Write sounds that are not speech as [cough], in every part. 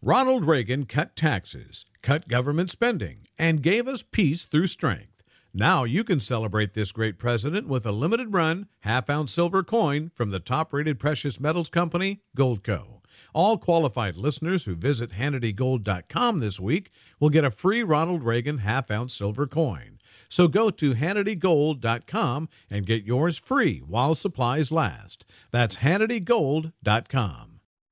Ronald Reagan cut taxes, cut government spending, and gave us peace through strength. Now you can celebrate this great president with a limited run, half ounce silver coin from the top rated precious metals company, Goldco. All qualified listeners who visit HannityGold.com this week will get a free Ronald Reagan half ounce silver coin. So go to HannityGold.com and get yours free while supplies last. That's HannityGold.com.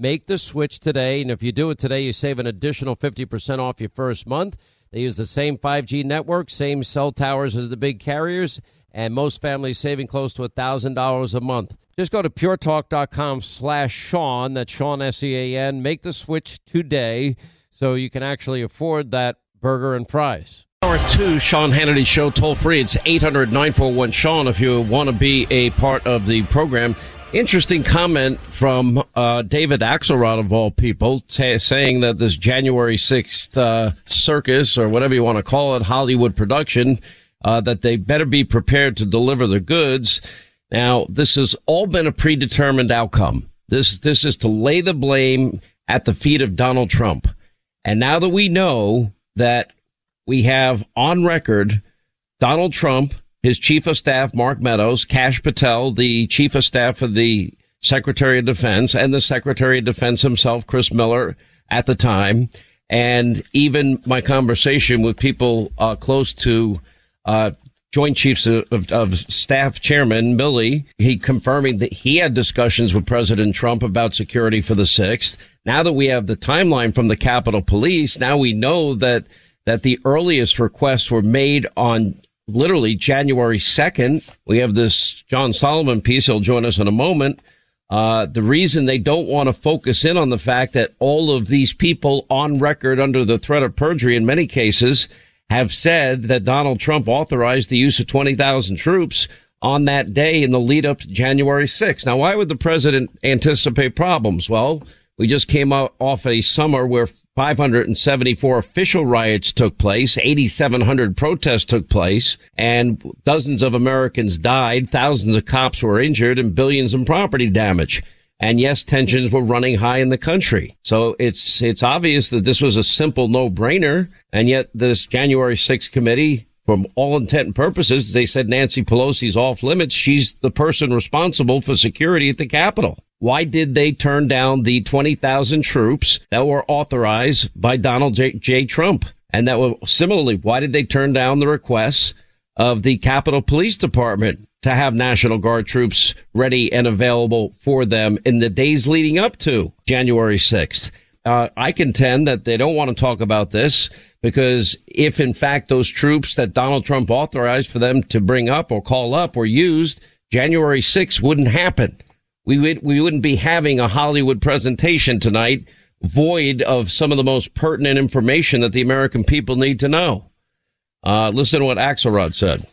Make the switch today, and if you do it today, you save an additional 50% off your first month. They use the same 5G network, same cell towers as the big carriers, and most families saving close to $1,000 a month. Just go to puretalk.com slash Sean, that's Sean S-E-A-N. Make the switch today so you can actually afford that burger and fries. Hour two, Sean Hannity Show, toll free. It's 800 941 Sean if you want to be a part of the program. Interesting comment from uh, David Axelrod, of all people, t- saying that this January 6th uh, circus, or whatever you want to call it, Hollywood production, uh, that they better be prepared to deliver the goods. Now, this has all been a predetermined outcome. This, this is to lay the blame at the feet of Donald Trump. And now that we know that we have on record Donald Trump his chief of staff, Mark Meadows, Kash Patel, the chief of staff of the Secretary of Defense, and the Secretary of Defense himself, Chris Miller, at the time, and even my conversation with people uh, close to uh, Joint Chiefs of, of, Staff Chairman Milley, he confirming that he had discussions with President Trump about security for the sixth. Now that we have the timeline from the Capitol Police, now we know that that the earliest requests were made on literally January 2nd. We have this John Solomon piece. He'll join us in a moment. Uh, the reason they don't want to focus in on the fact that all of these people on record under the threat of perjury in many cases have said that Donald Trump authorized the use of 20,000 troops on that day in the lead up to January 6th. Now, why would the president anticipate problems? Well, we just came out off a summer where 574 official riots took place, 8,700 protests took place, and dozens of Americans died, thousands of cops were injured, and billions in property damage. And yes, tensions were running high in the country. So it's, it's obvious that this was a simple no-brainer. And yet this January 6th committee, from all intent and purposes, they said Nancy Pelosi's off limits. She's the person responsible for security at the Capitol. Why did they turn down the 20,000 troops that were authorized by Donald J. J. Trump? And that were similarly, why did they turn down the requests of the Capitol Police Department to have National Guard troops ready and available for them in the days leading up to January 6th? Uh, I contend that they don't want to talk about this because if in fact those troops that Donald Trump authorized for them to bring up or call up were used, January 6th wouldn't happen we would we wouldn't be having a Hollywood presentation tonight void of some of the most pertinent information that the American people need to know. Uh, listen to what Axelrod said.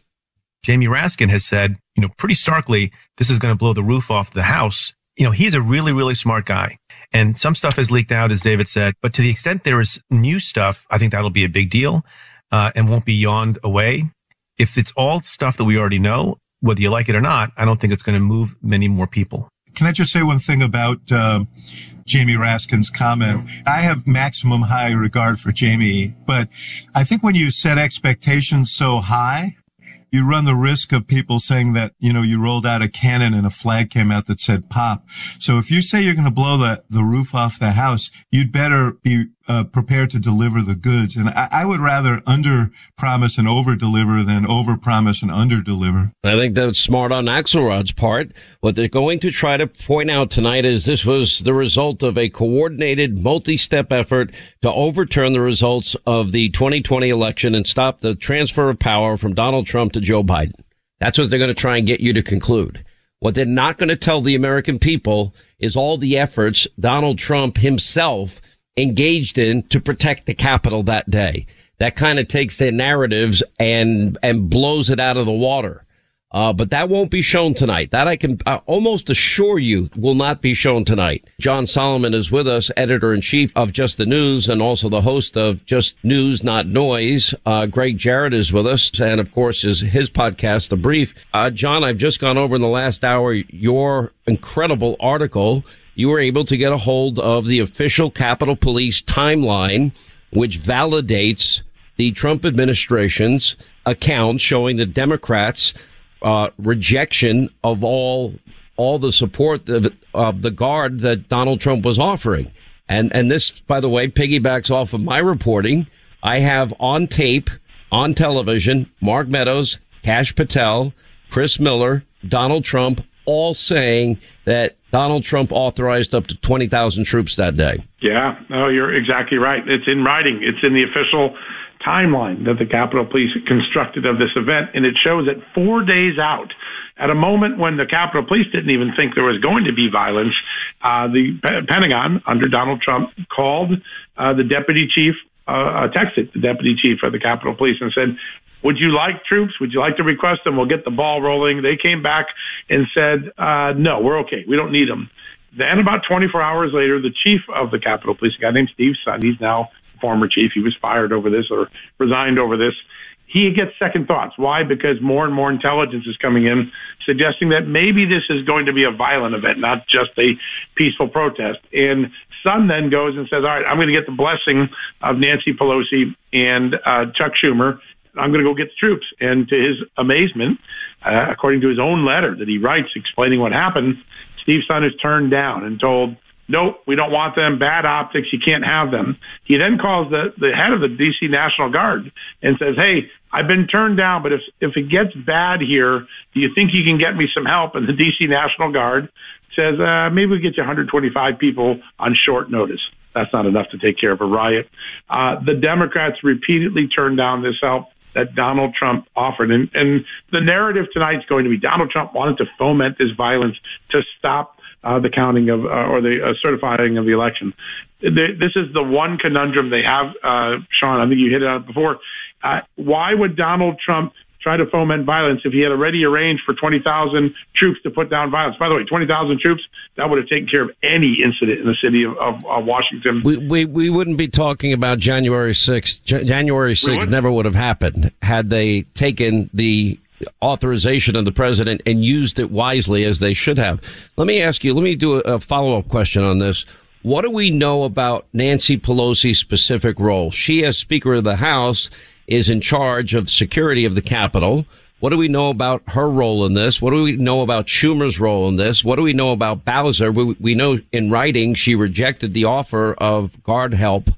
Jamie Raskin has said, you know, pretty starkly, this is going to blow the roof off the house. You know, he's a really, really smart guy. And some stuff has leaked out, as David said. But to the extent there is new stuff, I think that'll be a big deal uh, and won't be yawned away. If it's all stuff that we already know, whether you like it or not, I don't think it's going to move many more people. Can I just say one thing about uh, Jamie Raskin's comment? I have maximum high regard for Jamie, but I think when you set expectations so high, you run the risk of people saying that, you know, you rolled out a cannon and a flag came out that said pop. So if you say you're going to blow the, the roof off the house, you'd better be uh, prepared to deliver the goods. And I, I would rather under promise and over deliver than over promise and under deliver. I think that's smart on Axelrod's part. What they're going to try to point out tonight is this was the result of a coordinated multi-step effort to overturn the results of the 2020 election and stop the transfer of power from Donald Trump to Joe Biden. That's what they're going to try and get you to conclude. What they're not going to tell the American people is all the efforts Donald Trump himself engaged in to protect the Capitol that day. That kind of takes their narratives and, and blows it out of the water. Uh, but that won't be shown tonight. That I can uh, almost assure you will not be shown tonight. John Solomon is with us, editor in chief of Just the News and also the host of Just News, Not Noise. Uh, Gregg Jarrett is with us and of course is his podcast, The Brief. Uh, John, I've just gone over in the last hour your incredible article. You were able to get a hold of the official Capitol Police timeline, which validates the Trump administration's account showing the Democrats uh, rejection of all all the support of, of the guard that Donald Trump was offering. And and this, by the way, piggybacks off of my reporting. I have on tape, on television, Mark Meadows, Kash Patel, Chris Miller, Donald Trump, all saying that Donald Trump authorized up to 20,000 troops that day. Yeah, no, you're exactly right. It's in writing. It's in the official timeline that the Capitol Police constructed of this event, and it shows that four days out, at a moment when the Capitol Police didn't even think there was going to be violence, uh, the P- Pentagon under Donald Trump called uh, the deputy chief, uh, uh, texted the deputy chief of the Capitol Police and said, would you like troops? Would you like to request them? We'll get the ball rolling. They came back and said, uh, no, we're okay. We don't need them. Then about 24 hours later, the chief of the Capitol Police, a guy named Steve Sund, he's now former chief. He was fired over this or resigned over this. He gets second thoughts. Why? Because more and more intelligence is coming in suggesting that maybe this is going to be a violent event, not just a peaceful protest. And Sund then goes and says, all right, I'm going to get the blessing of Nancy Pelosi and uh, Chuck Schumer. I'm going to go get the troops. And to his amazement, uh, according to his own letter that he writes explaining what happened, Steve Sund is turned down and told nope, we don't want them. Bad optics. You can't have them. He then calls the, the head of the DC National Guard and says, Hey, I've been turned down, but if, if it gets bad here, do you think you can get me some help? And the DC National Guard says, uh, maybe we get you 125 people on short notice. That's not enough to take care of a riot. Uh, the Democrats repeatedly turned down this help that Donald Trump offered. And, and the narrative tonight is going to be Donald Trump wanted to foment this violence to stop uh, the counting of uh, or the uh, certifying of the election. This is the one conundrum they have, uh, Sean. I think you hit it out before. Uh, why would Donald Trump try to foment violence if he had already arranged for 20,000 troops to put down violence? By the way, 20,000 troops, that would have taken care of any incident in the city of, of, of Washington. We, we, we wouldn't be talking about January 6th. J- January 6th never would have happened had they taken the authorization of the president and used it wisely as they should have. Let me ask you, let me do a, a follow up question on this. What do we know about Nancy Pelosi's specific role? She, as Speaker of the House, is in charge of security of the Capitol. What do we know about her role in this? What do we know about Schumer's role in this? What do we know about Bowser? We, we know in writing she rejected the offer of guard help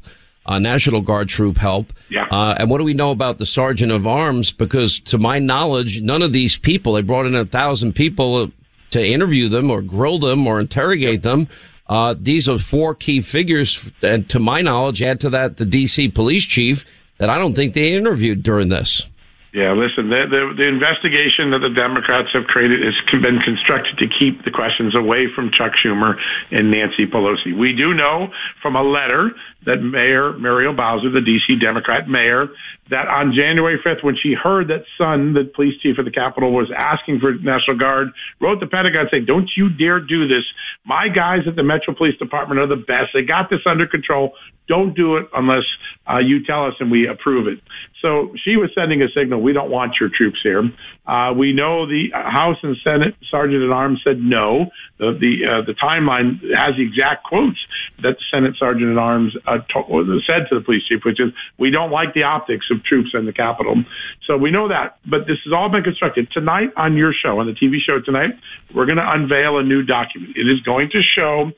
uh, National Guard troop help. Yeah. Uh, and what do we know about the sergeant of arms? Because to my knowledge, none of these people, they brought in a thousand people to interview them or grill them or interrogate them. Uh, these are four key figures. And to my knowledge, add to that the DC police chief that I don't think they interviewed during this. Yeah, listen, the, the, the, investigation that the Democrats have created has been constructed to keep the questions away from Chuck Schumer and Nancy Pelosi. We do know from a letter that Mayor Muriel Bowser, the D.C. Democrat mayor, that on January 5th, when she heard that Sund, the police chief of the Capitol, was asking for National Guard, wrote the Pentagon saying, don't you dare do this. My guys at the Metro Police Department are the best. They got this under control. Don't do it unless uh, you tell us and we approve it. So she was sending a signal. We don't want your troops here. Uh, we know the House and Senate Sergeant at Arms said no. The the, uh, the timeline has the exact quotes that the Senate Sergeant at Arms uh, said to the police chief, which is, "We don't like the optics of troops in the Capitol." So we know that. But this has all been constructed tonight on your show, on the TV show tonight. We're going to unveil a new document. It is going to show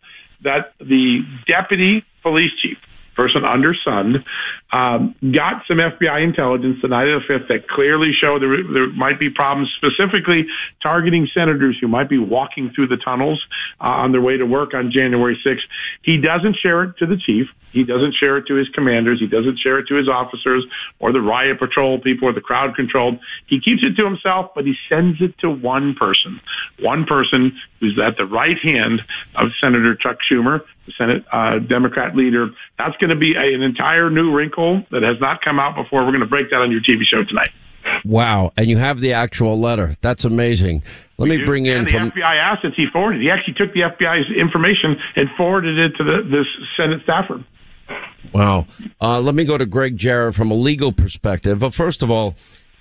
that the deputy police chief person under undersunned, um, got some FBI intelligence the night of the 5th that clearly showed there, there might be problems, specifically targeting senators who might be walking through the tunnels uh, on their way to work on January 6th. He doesn't share it to the chief. He doesn't share it to his commanders. He doesn't share it to his officers or the riot patrol people or the crowd controlled. He keeps it to himself, but he sends it to one person, one person who's at the right hand of Senator Chuck Schumer, the Senate uh, Democrat leader. That's going to be a, an entire new wrinkle that has not come out before. We're going to break that on your TV show tonight. Wow. And you have the actual letter. That's amazing. Let we me do. bring in and the from FBI assets he forwarded. He actually took the FBI's information and forwarded it to the this Senate staffer. Wow. Uh, let me go to Gregg Jarrett from a legal perspective. But first of all,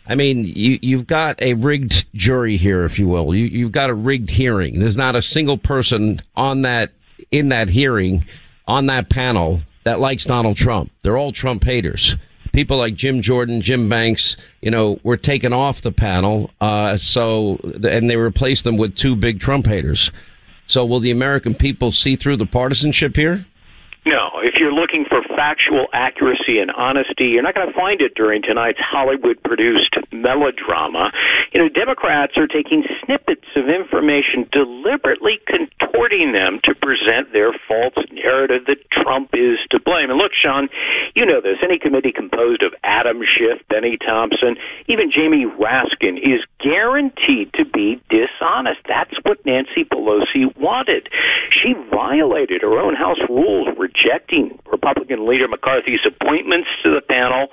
I mean, you, you've got a rigged jury here, if you will. You, you've got a rigged hearing. There's not a single person on that, in that hearing, on that panel that likes Donald Trump. They're all Trump haters. People like Jim Jordan, Jim Banks, you know, were taken off the panel. Uh, so, and they replaced them with two big Trump haters. So will the American people see through the partisanship here? No, if you're looking for factual accuracy and honesty, you're not going to find it during tonight's Hollywood produced melodrama. You know, Democrats are taking snippets of information, deliberately contorting them to present their false narrative that Trump is to blame. And look, Sean, you know this. Any committee composed of Adam Schiff, Benny Thompson, even Jamie Raskin is guaranteed to be dishonest. That's what Nancy Pelosi wanted. She violated her own House rules, rejecting Republican leader McCarthy's appointments to the panel.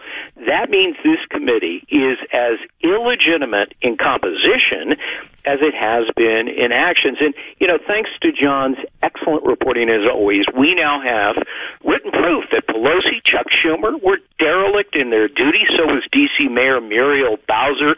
That means this committee is as illegitimate in composition as it has been in actions. And, you know, thanks to John's excellent reporting as always, we now have written proof that Pelosi, Chuck Schumer were derelict in their duty. So was D.C. Mayor Muriel Bowser.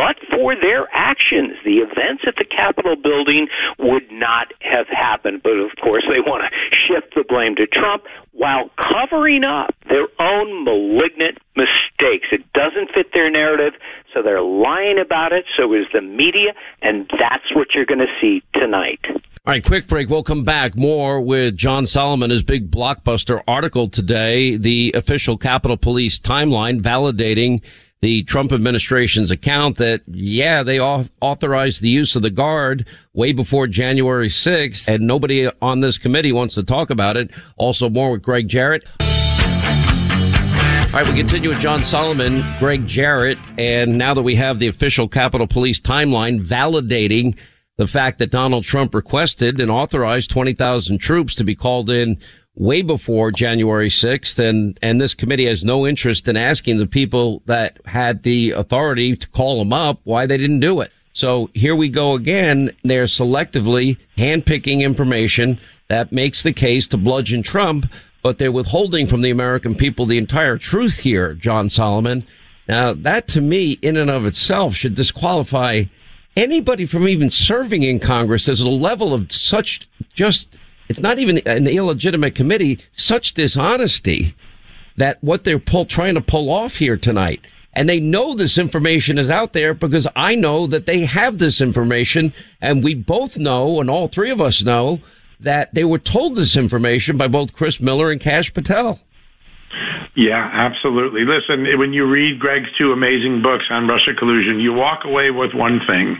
But for their actions, the events at the Capitol building would not have happened. But of course, they want to shift the blame to Trump while covering up their own malignant mistakes. It doesn't fit their narrative, so they're lying about it. So is the media, and that's what you're going to see tonight. All right, quick break. We'll come back more with John Solomon, his big blockbuster article today, the official Capitol Police timeline validating the Trump administration's account that, yeah, they authorized the use of the guard way before January 6th, and nobody on this committee wants to talk about it. Also, more with Gregg Jarrett. All right, we continue with John Solomon, Gregg Jarrett, and now that we have the official Capitol Police timeline validating the fact that Donald Trump requested and authorized 20,000 troops to be called in way before January 6th. And, and this committee has no interest in asking the people that had the authority to call them up why they didn't do it. So here we go again. They're selectively handpicking information that makes the case to bludgeon Trump, but they're withholding from the American people the entire truth here, John Solomon. Now that to me in and of itself should disqualify anybody from even serving in Congress. There's a level of such just it's not even an illegitimate committee, such dishonesty that what they're pull, trying to pull off here tonight. And they know this information is out there because I know that they have this information and we both know and all three of us know that they were told this information by both Chris Miller and Kash Patel. Yeah, absolutely. Listen, when you read Gregg's two amazing books on Russia collusion, you walk away with one thing,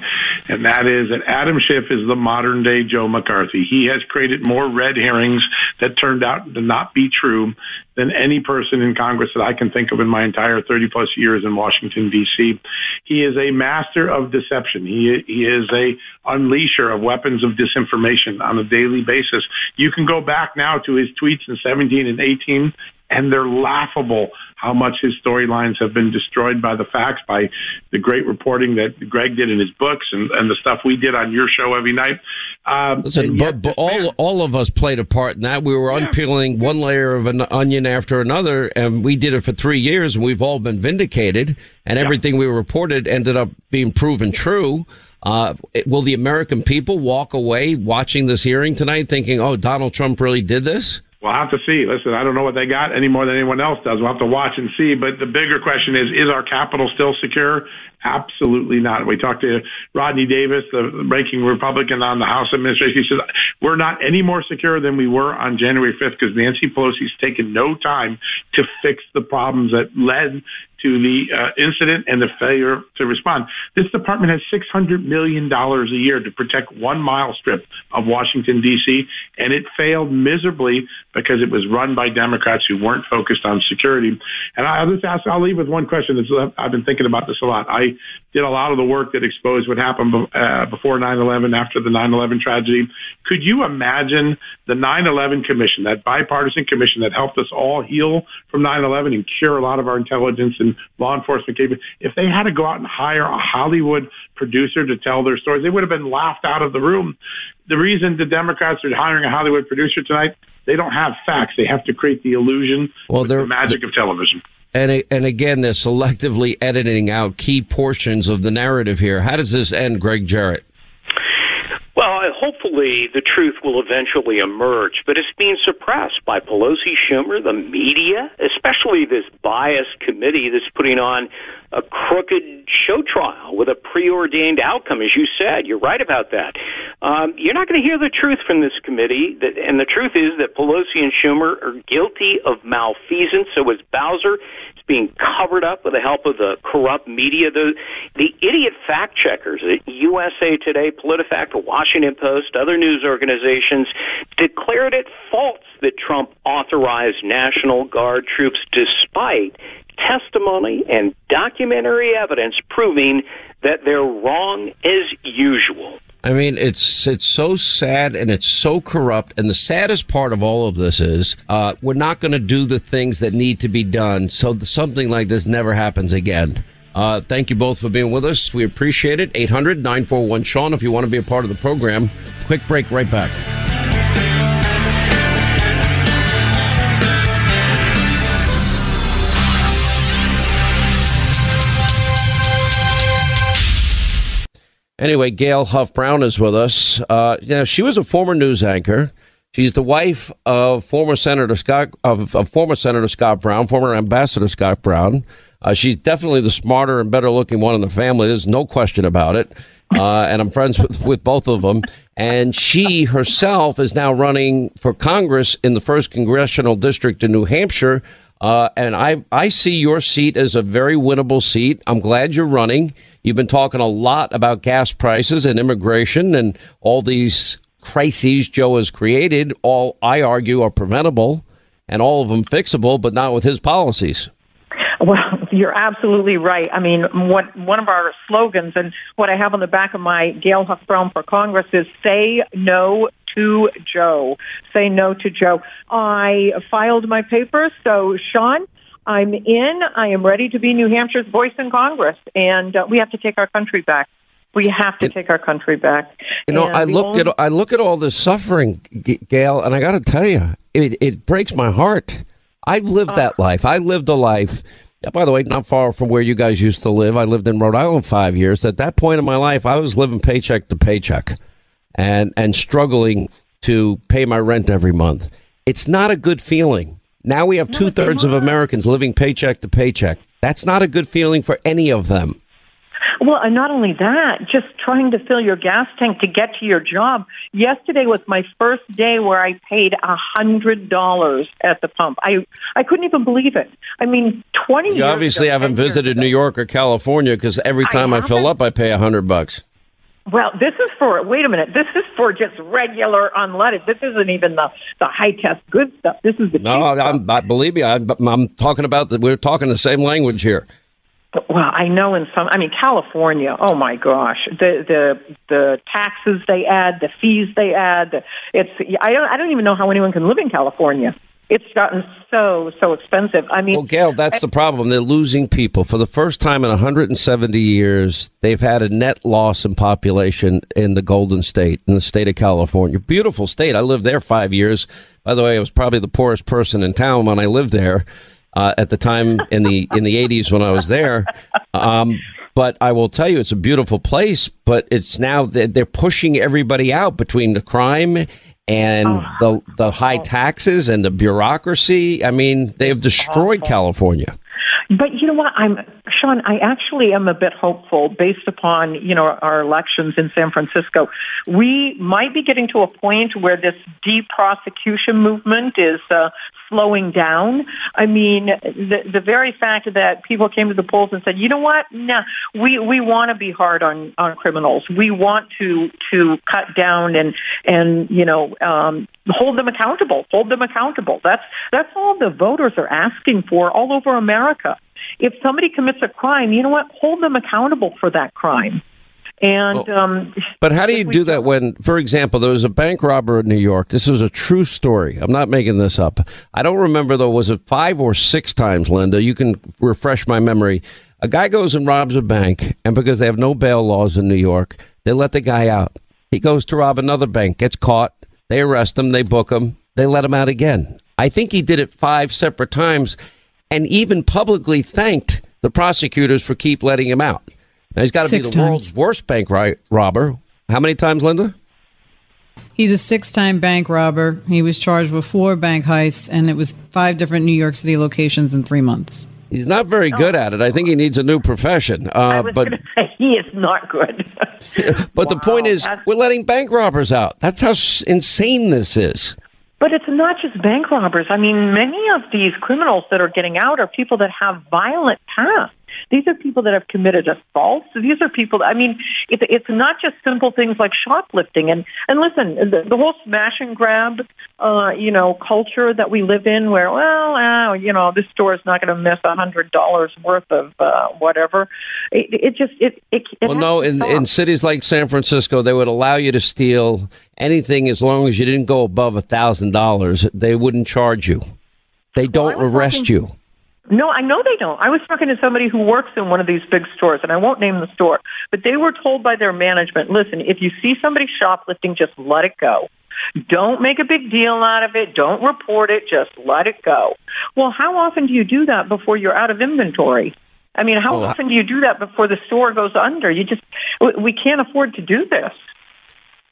and that is that Adam Schiff is the modern day Joe McCarthy. He has created more red herrings that turned out to not be true than any person in Congress that I can think of in my entire 30 plus years in Washington D.C. He is a master of deception. He he is a unleasher of weapons of disinformation on a daily basis. You can go back now to his tweets in 17 and 18 and they're laughable how much his storylines have been destroyed by the facts, by the great reporting that Gregg did in his books and, and the stuff we did on your show every night. Um, Listen, but, but all man, all of us played a part in that. We were yeah. unpeeling one layer of an onion after another, and we did it for three years, and we've all been vindicated, and yeah. everything we reported ended up being proven true. Uh, will the American people walk away watching this hearing tonight thinking, oh, Donald Trump really did this? We'll have to see. Listen, I don't know what they got any more than anyone else does. We'll have to watch and see. But the bigger question is, is our Capitol still secure? Absolutely not. We talked to Rodney Davis, the ranking Republican on the House administration. He says, We're not any more secure than we were on January 5th because Nancy Pelosi's taken no time to fix the problems that led to the uh, incident and the failure to respond. This department has $600 million a year to protect one mile strip of Washington, D.C., and it failed miserably because it was run by Democrats who weren't focused on security. And I'll just ask, I'll leave with one question. I've been thinking about this a lot. I did a lot of the work that exposed what happened uh, before 9/11, after the 9/11 tragedy. Could you imagine the 9/11 Commission, that bipartisan commission that helped us all heal from 9/11 and cure a lot of our intelligence and law enforcement capability? If they had to go out and hire a Hollywood producer to tell their stories, they would have been laughed out of the room. The reason the Democrats are hiring a Hollywood producer tonight, they don't have facts. They have to create the illusion, well, the magic of television. And and again, they're selectively editing out key portions of the narrative here. How does this end, Gregg Jarrett? Well, hopefully the truth will eventually emerge, but it's being suppressed by Pelosi, Schumer, the media, especially this biased committee that's putting on a crooked show trial with a preordained outcome, as you said. You're right about that. Um, you're not going to hear the truth from this committee, that, and the truth is that Pelosi and Schumer are guilty of malfeasance. So is Bowser. It's being covered up with the help of the corrupt media. The the idiot fact checkers at USA Today, PolitiFact, Washington Post, other news organizations declared it false that Trump authorized National Guard troops despite testimony and documentary evidence proving that they're wrong as usual. I mean, it's it's so sad and it's so corrupt. And the saddest part of all of this is uh, we're not going to do the things that need to be done, so something like this never happens again. Uh, thank you both for being with us. We appreciate it. 800 941 Sean, if you want to be a part of the program. Quick break, right back. Anyway, Gail Huff Brown is with us. Uh, she was a former news anchor. She's the wife of former Senator Scott of, of former Senator Scott Brown, former Ambassador Scott Brown. Uh, she's definitely the smarter and better looking one in the family. There's no question about it. Uh, and I'm friends with, with both of them. And she herself is now running for Congress in the first congressional district in New Hampshire. Uh, and I I see your seat as a very winnable seat. I'm glad you're running. You've been talking a lot about gas prices and immigration and all these crises Joe has created. All I argue are preventable and all of them fixable, but not with his policies. Well, you're absolutely right. I mean, what one of our slogans and what I have on the back of my Gail Huff Brown for Congress is "Say no to Joe." Say no to Joe. I filed my papers, so Sean, I'm in. I am ready to be New Hampshire's voice in Congress, and uh, we have to take our country back. We have to take our country back. You know, and I look only- at I look at all this suffering, Gail, and I got to tell you, it, it breaks my heart. I lived uh, that life. I lived a life. By the way, not far from where you guys used to live. I lived in Rhode Island five years. At that point in my life, I was living paycheck to paycheck, and and struggling to pay my rent every month. It's not a good feeling. Now we have two thirds of Americans living paycheck to paycheck. That's not a good feeling for any of them. Well, and not only that, just trying to fill your gas tank to get to your job. Yesterday was my first day where I paid a hundred dollars at the pump. I I couldn't even believe it. I mean, twenty. You obviously ago, haven't visited New York or California because every time I, I fill up, I pay a hundred bucks. Well, this is for wait a minute. This is for just regular unleaded. This isn't even the the high test good stuff. This is the no. I'm, I, believe me. I'm, I'm talking about that. We're talking the same language here. Well, I know in some. I mean, California. Oh my gosh, the the the taxes they add, the fees they add. It's I don't I don't even know how anyone can live in California it's gotten so so expensive. I mean, well, Gail, that's I, the problem. They're losing people for the first time in 170 years. They've had a net loss in population in the Golden State, in the state of California. Beautiful state. I lived there five years. By the way, I was probably the poorest person in town when I lived there uh, at the time in the in the 80s when I was there. Um, but I will tell you, it's a beautiful place. But it's now they're pushing everybody out between the crime and oh. the the high taxes and the bureaucracy. I mean, they have destroyed California. But you know what? I'm Sean. I actually am a bit hopeful based upon you know our elections in San Francisco. We might be getting to a point where this deprosecution movement is uh, slowing down. I mean, the the very fact that people came to the polls and said, you know what? No, we we want to be hard on on criminals. We want to to cut down and and you know um, hold them accountable. Hold them accountable. That's that's all the voters are asking for all over America. If somebody commits a crime, you know what? Hold them accountable for that crime. And um, but how do you do that when, for example, there was a bank robber in New York? This was a true story. I'm not making this up. I don't remember though. Was it five or six times, Linda? You can refresh my memory. A guy goes and robs a bank, and because they have no bail laws in New York, they let the guy out. He goes to rob another bank, gets caught. They arrest him. They book him. They let him out again. I think he did it five separate times, and even publicly thanked the prosecutors for keep letting him out. Now he's got to be the times. world's worst bank ri- robber. How many times, Linda? He's a six-time bank robber. He was charged with four bank heists, and it was five different New York City locations in three months. He's not very good at it. I think he needs a new profession. Uh, I was but going to say he is not good. [laughs] but the point is, we're letting bank robbers out. That's how s- insane this is. But it's not just bank robbers. I mean, many of these criminals that are getting out are people that have violent past. These are people that have committed assaults. These are people. I mean, it, it's not just simple things like shoplifting. And and listen, the, the whole smash and grab, uh, you know, culture that we live in, where well, uh, you know, this store is not going to miss a hundred dollars worth of uh, whatever. It, it just it it. it Well, no, in, in cities like San Francisco, they would allow you to steal anything as long as you didn't go above a thousand dollars. They wouldn't charge you. They don't was arrest talking- you. No, I know they don't. I was talking to somebody who works in one of these big stores, and I won't name the store, but they were told by their management, listen, if you see somebody shoplifting, just let it go. Don't make a big deal out of it. Don't report it. Just let it go. Well, how often do you do that before you're out of inventory? I mean, how Well, often do you do that before the store goes under? You just, we- we can't afford to do this.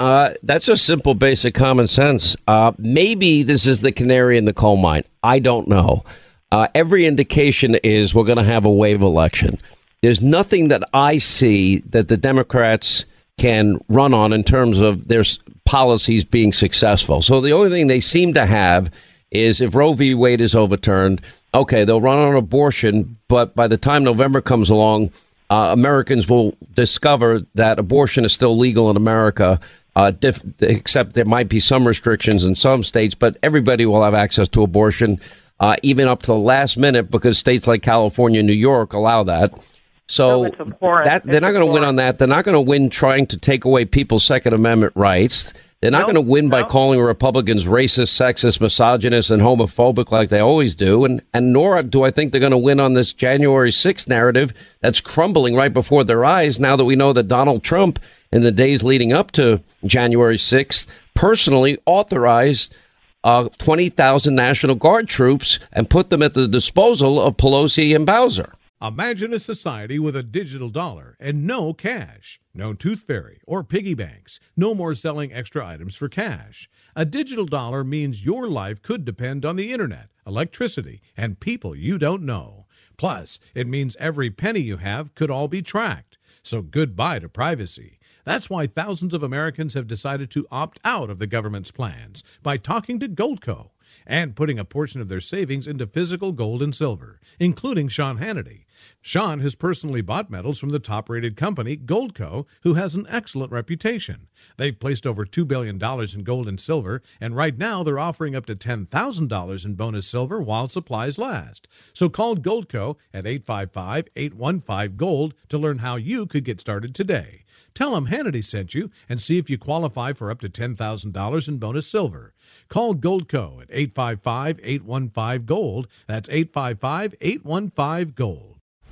Uh, that's just simple, basic common sense. Uh, maybe this is the canary in the coal mine. I don't know. Uh, every indication is we're going to have a wave election. There's nothing that I see that the Democrats can run on in terms of their policies being successful. So the only thing they seem to have is if Roe v. Wade is overturned, okay, they'll run on abortion, but by the time November comes along, uh, Americans will discover that abortion is still legal in America. Uh, diff- except there might be some restrictions in some states, but everybody will have access to abortion, uh, even up to the last minute, because states like California, and New York allow that. So No, it's abhorrent. that they're It's not going to win on that. They're not going to win trying to take away people's Second Amendment rights. They're not Nope, going to win by nope. calling Republicans racist, sexist, misogynist, and homophobic like they always do. And and nor do I think they're going to win on this January 6th narrative that's crumbling right before their eyes. Now that we know that Donald Trump, in the days leading up to January 6th, personally authorized uh, 20,000 National Guard troops and put them at the disposal of Pelosi and Bowser. Imagine a society with a digital dollar and no cash. No tooth fairy or piggy banks. No more selling extra items for cash. A digital dollar means your life could depend on the internet, electricity, and people you don't know. Plus, it means every penny you have could all be tracked. So goodbye to privacy. That's why thousands of Americans have decided to opt out of the government's plans by talking to Goldco and putting a portion of their savings into physical gold and silver, including Sean Hannity. Sean has personally bought metals from the top rated company, Goldco, who has an excellent reputation. They've placed over $2 billion in gold and silver, and right now they're offering up to $10,000 in bonus silver while supplies last. So call Goldco at 855 815 Gold to learn how you could get started today. Tell them Hannity sent you and see if you qualify for up to $10,000 in bonus silver. Call Goldco at 855 815 Gold. That's 855 815 Gold.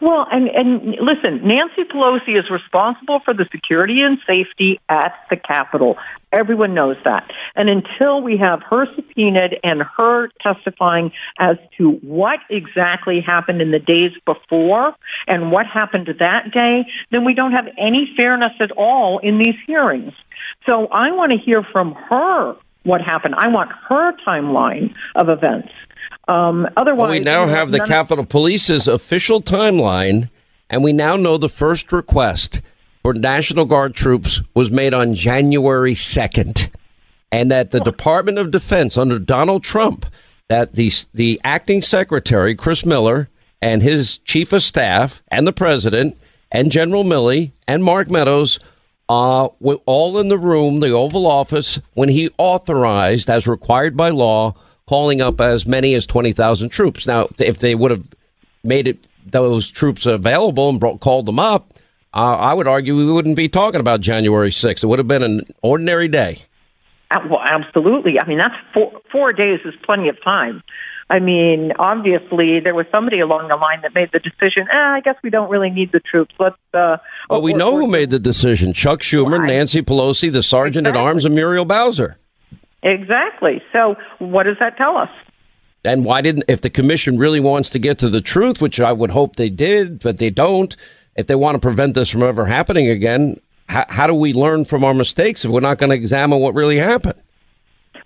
Well, and, and listen, Nancy Pelosi is responsible for the security and safety at the Capitol. Everyone knows that. And until we have her subpoenaed and her testifying as to what exactly happened in the days before and what happened that day, then we don't have any fairness at all in these hearings. So I want to hear from her what happened. I want her timeline of events. Um, otherwise, well, we now have the Capitol Police's official timeline, and we now know the first request for National Guard troops was made on January 2nd, and that the Department of Defense under Donald Trump, that the the acting secretary Chris Miller and his chief of staff and the president and General Milley and Mark Meadows uh, were all in the room, the Oval Office, when he authorized, as required by law, calling up as many as 20,000 troops. Now, if they would have made it those troops available and brought, called them up, uh, I would argue we wouldn't be talking about January 6th. It would have been an ordinary day. Uh, well, absolutely. I mean, that's four, four days is plenty of time. I mean, obviously, there was somebody along the line that made the decision. Eh, I guess we don't really need the troops. Let's. Uh, well, we know who made the decision: Chuck Schumer. Nancy Pelosi, the sergeant exactly. at arms, and Muriel Bowser. Exactly. So, what does that tell us? And why didn't, if the commission really wants to get to the truth, which I would hope they did, but they don't, if they want to prevent this from ever happening again, how, how do we learn from our mistakes if we're not going to examine what really happened?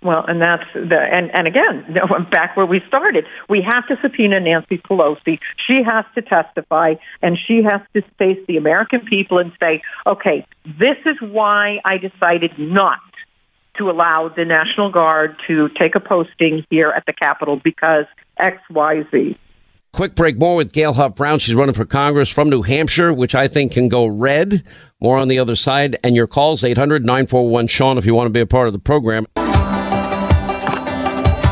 Well, and that's the and and again, [laughs] back where we started, we have to subpoena Nancy Pelosi. She has to testify, and she has to face the American people and say, "Okay, this is why I decided not to allow the National Guard to take a posting here at the Capitol because X, Y, Z. Quick break. More with Gail Huff Brown. She's running for Congress from New Hampshire, which I think can go red. More on the other side. And your calls 800 941 Sean if you want to be a part of the program.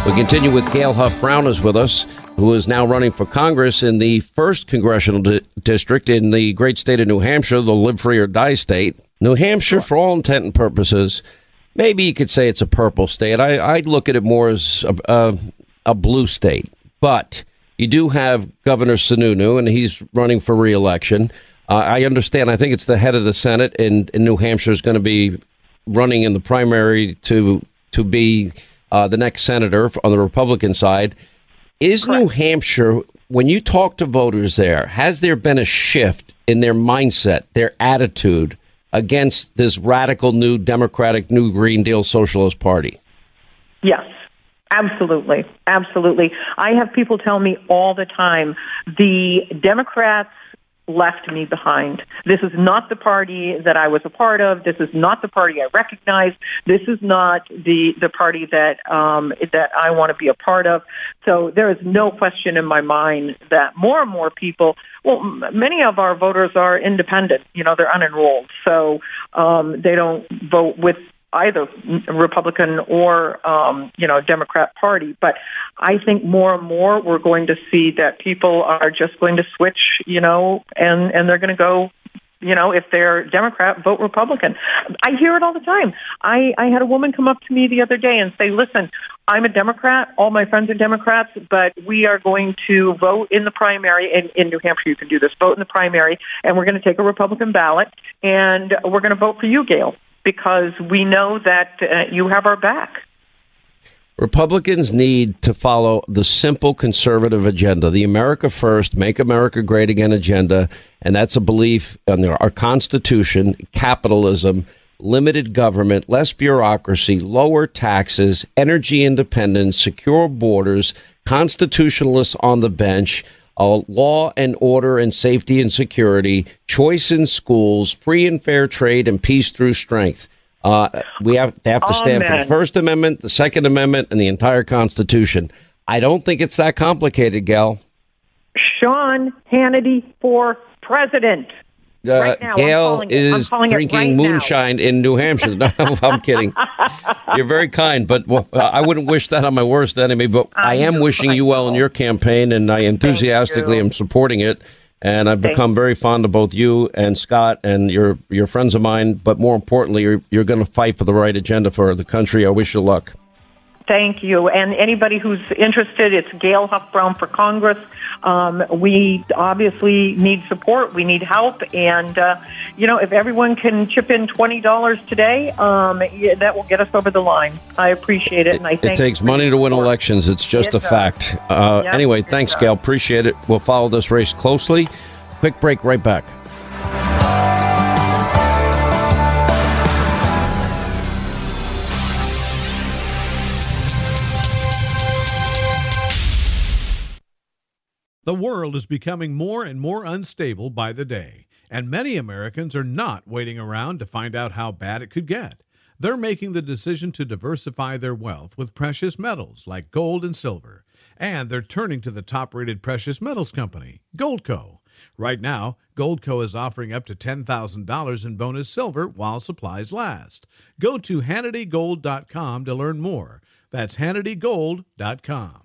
We continue with Gail Huff Brown is with us, who is now running for Congress in the first congressional di- district in the great state of New Hampshire, the live free or die state. New Hampshire, for all intent and purposes, maybe you could say it's a purple state. I, I look at it more as a, a, a blue state. But you do have Governor Sununu, and he's running for reelection. Uh, I understand. I think it's the head of the Senate in, in New Hampshire is going to be running in the primary to to be uh, the next senator on the Republican side. Is Correct. New Hampshire, when you talk to voters there, has there been a shift in their mindset, their attitude against this radical new Democratic New Green Deal Socialist Party? Yes. Absolutely. Absolutely. I have people tell me all the time the Democrats left me behind. This is not the party that I was a part of. This is not the party I recognize. This is not the the party that um, that I want to be a part of. So there is no question in my mind that more and more people. Well, many of our voters are independent. You know, they're unenrolled, so um, they don't vote with either Republican or um, you know Democrat Party. But I think more and more we're going to see that people are just going to switch, you know, and and they're going to go. You know, if they're Democrat, vote Republican. I hear it all the time. I, I had a woman come up to me the other day and say, listen, I'm a Democrat. All my friends are Democrats, but we are going to vote in the primary. In, in New Hampshire, you can do this. Vote in the primary, and we're going to take a Republican ballot, and we're going to vote for you, Gail because we know that uh, you have our back. Republicans need to follow the simple conservative agenda, the America First, Make America Great Again agenda. And that's a belief in our Constitution, capitalism, limited government, less bureaucracy, lower taxes, energy independence, secure borders, constitutionalists on the bench, uh, law and order and safety and security, choice in schools, free and fair trade, and peace through strength. Uh, we have, they have to stand Amen. for the First Amendment, the Second Amendment, and the entire Constitution. I don't think it's that complicated, Gal. Sean Hannity for president. Uh, right now, Gail is drinking right moonshine now. in New Hampshire. [laughs] No, I'm kidding. You're very kind, but well, I wouldn't wish that on my worst enemy. But I, I am wishing you well in your campaign, and I enthusiastically am supporting it. And I've become very fond of both you and Scott, and you're you're friends of mine. But more importantly, you're you're going to fight for the right agenda for the country. I wish you luck. Thank you. And anybody who's interested, it's Gail Huff Brown for Congress. Um, we obviously need support. We need help. And, uh, you know, if everyone can chip in $20 today, um, yeah, that will get us over the line. I appreciate it. And I think it takes money to win elections. It's just it a does. fact. Uh, yep, anyway, thanks, does. Gail. Appreciate it. We'll follow this race closely. Quick break, right back. The world is becoming more and more unstable by the day, and many Americans are not waiting around to find out how bad it could get. They're making the decision to diversify their wealth with precious metals like gold and silver, and they're turning to the top rated precious metals company, Goldco. Right now, Goldco is offering up to $10,000 in bonus silver while supplies last. Go to HannityGold.com to learn more. That's HannityGold.com.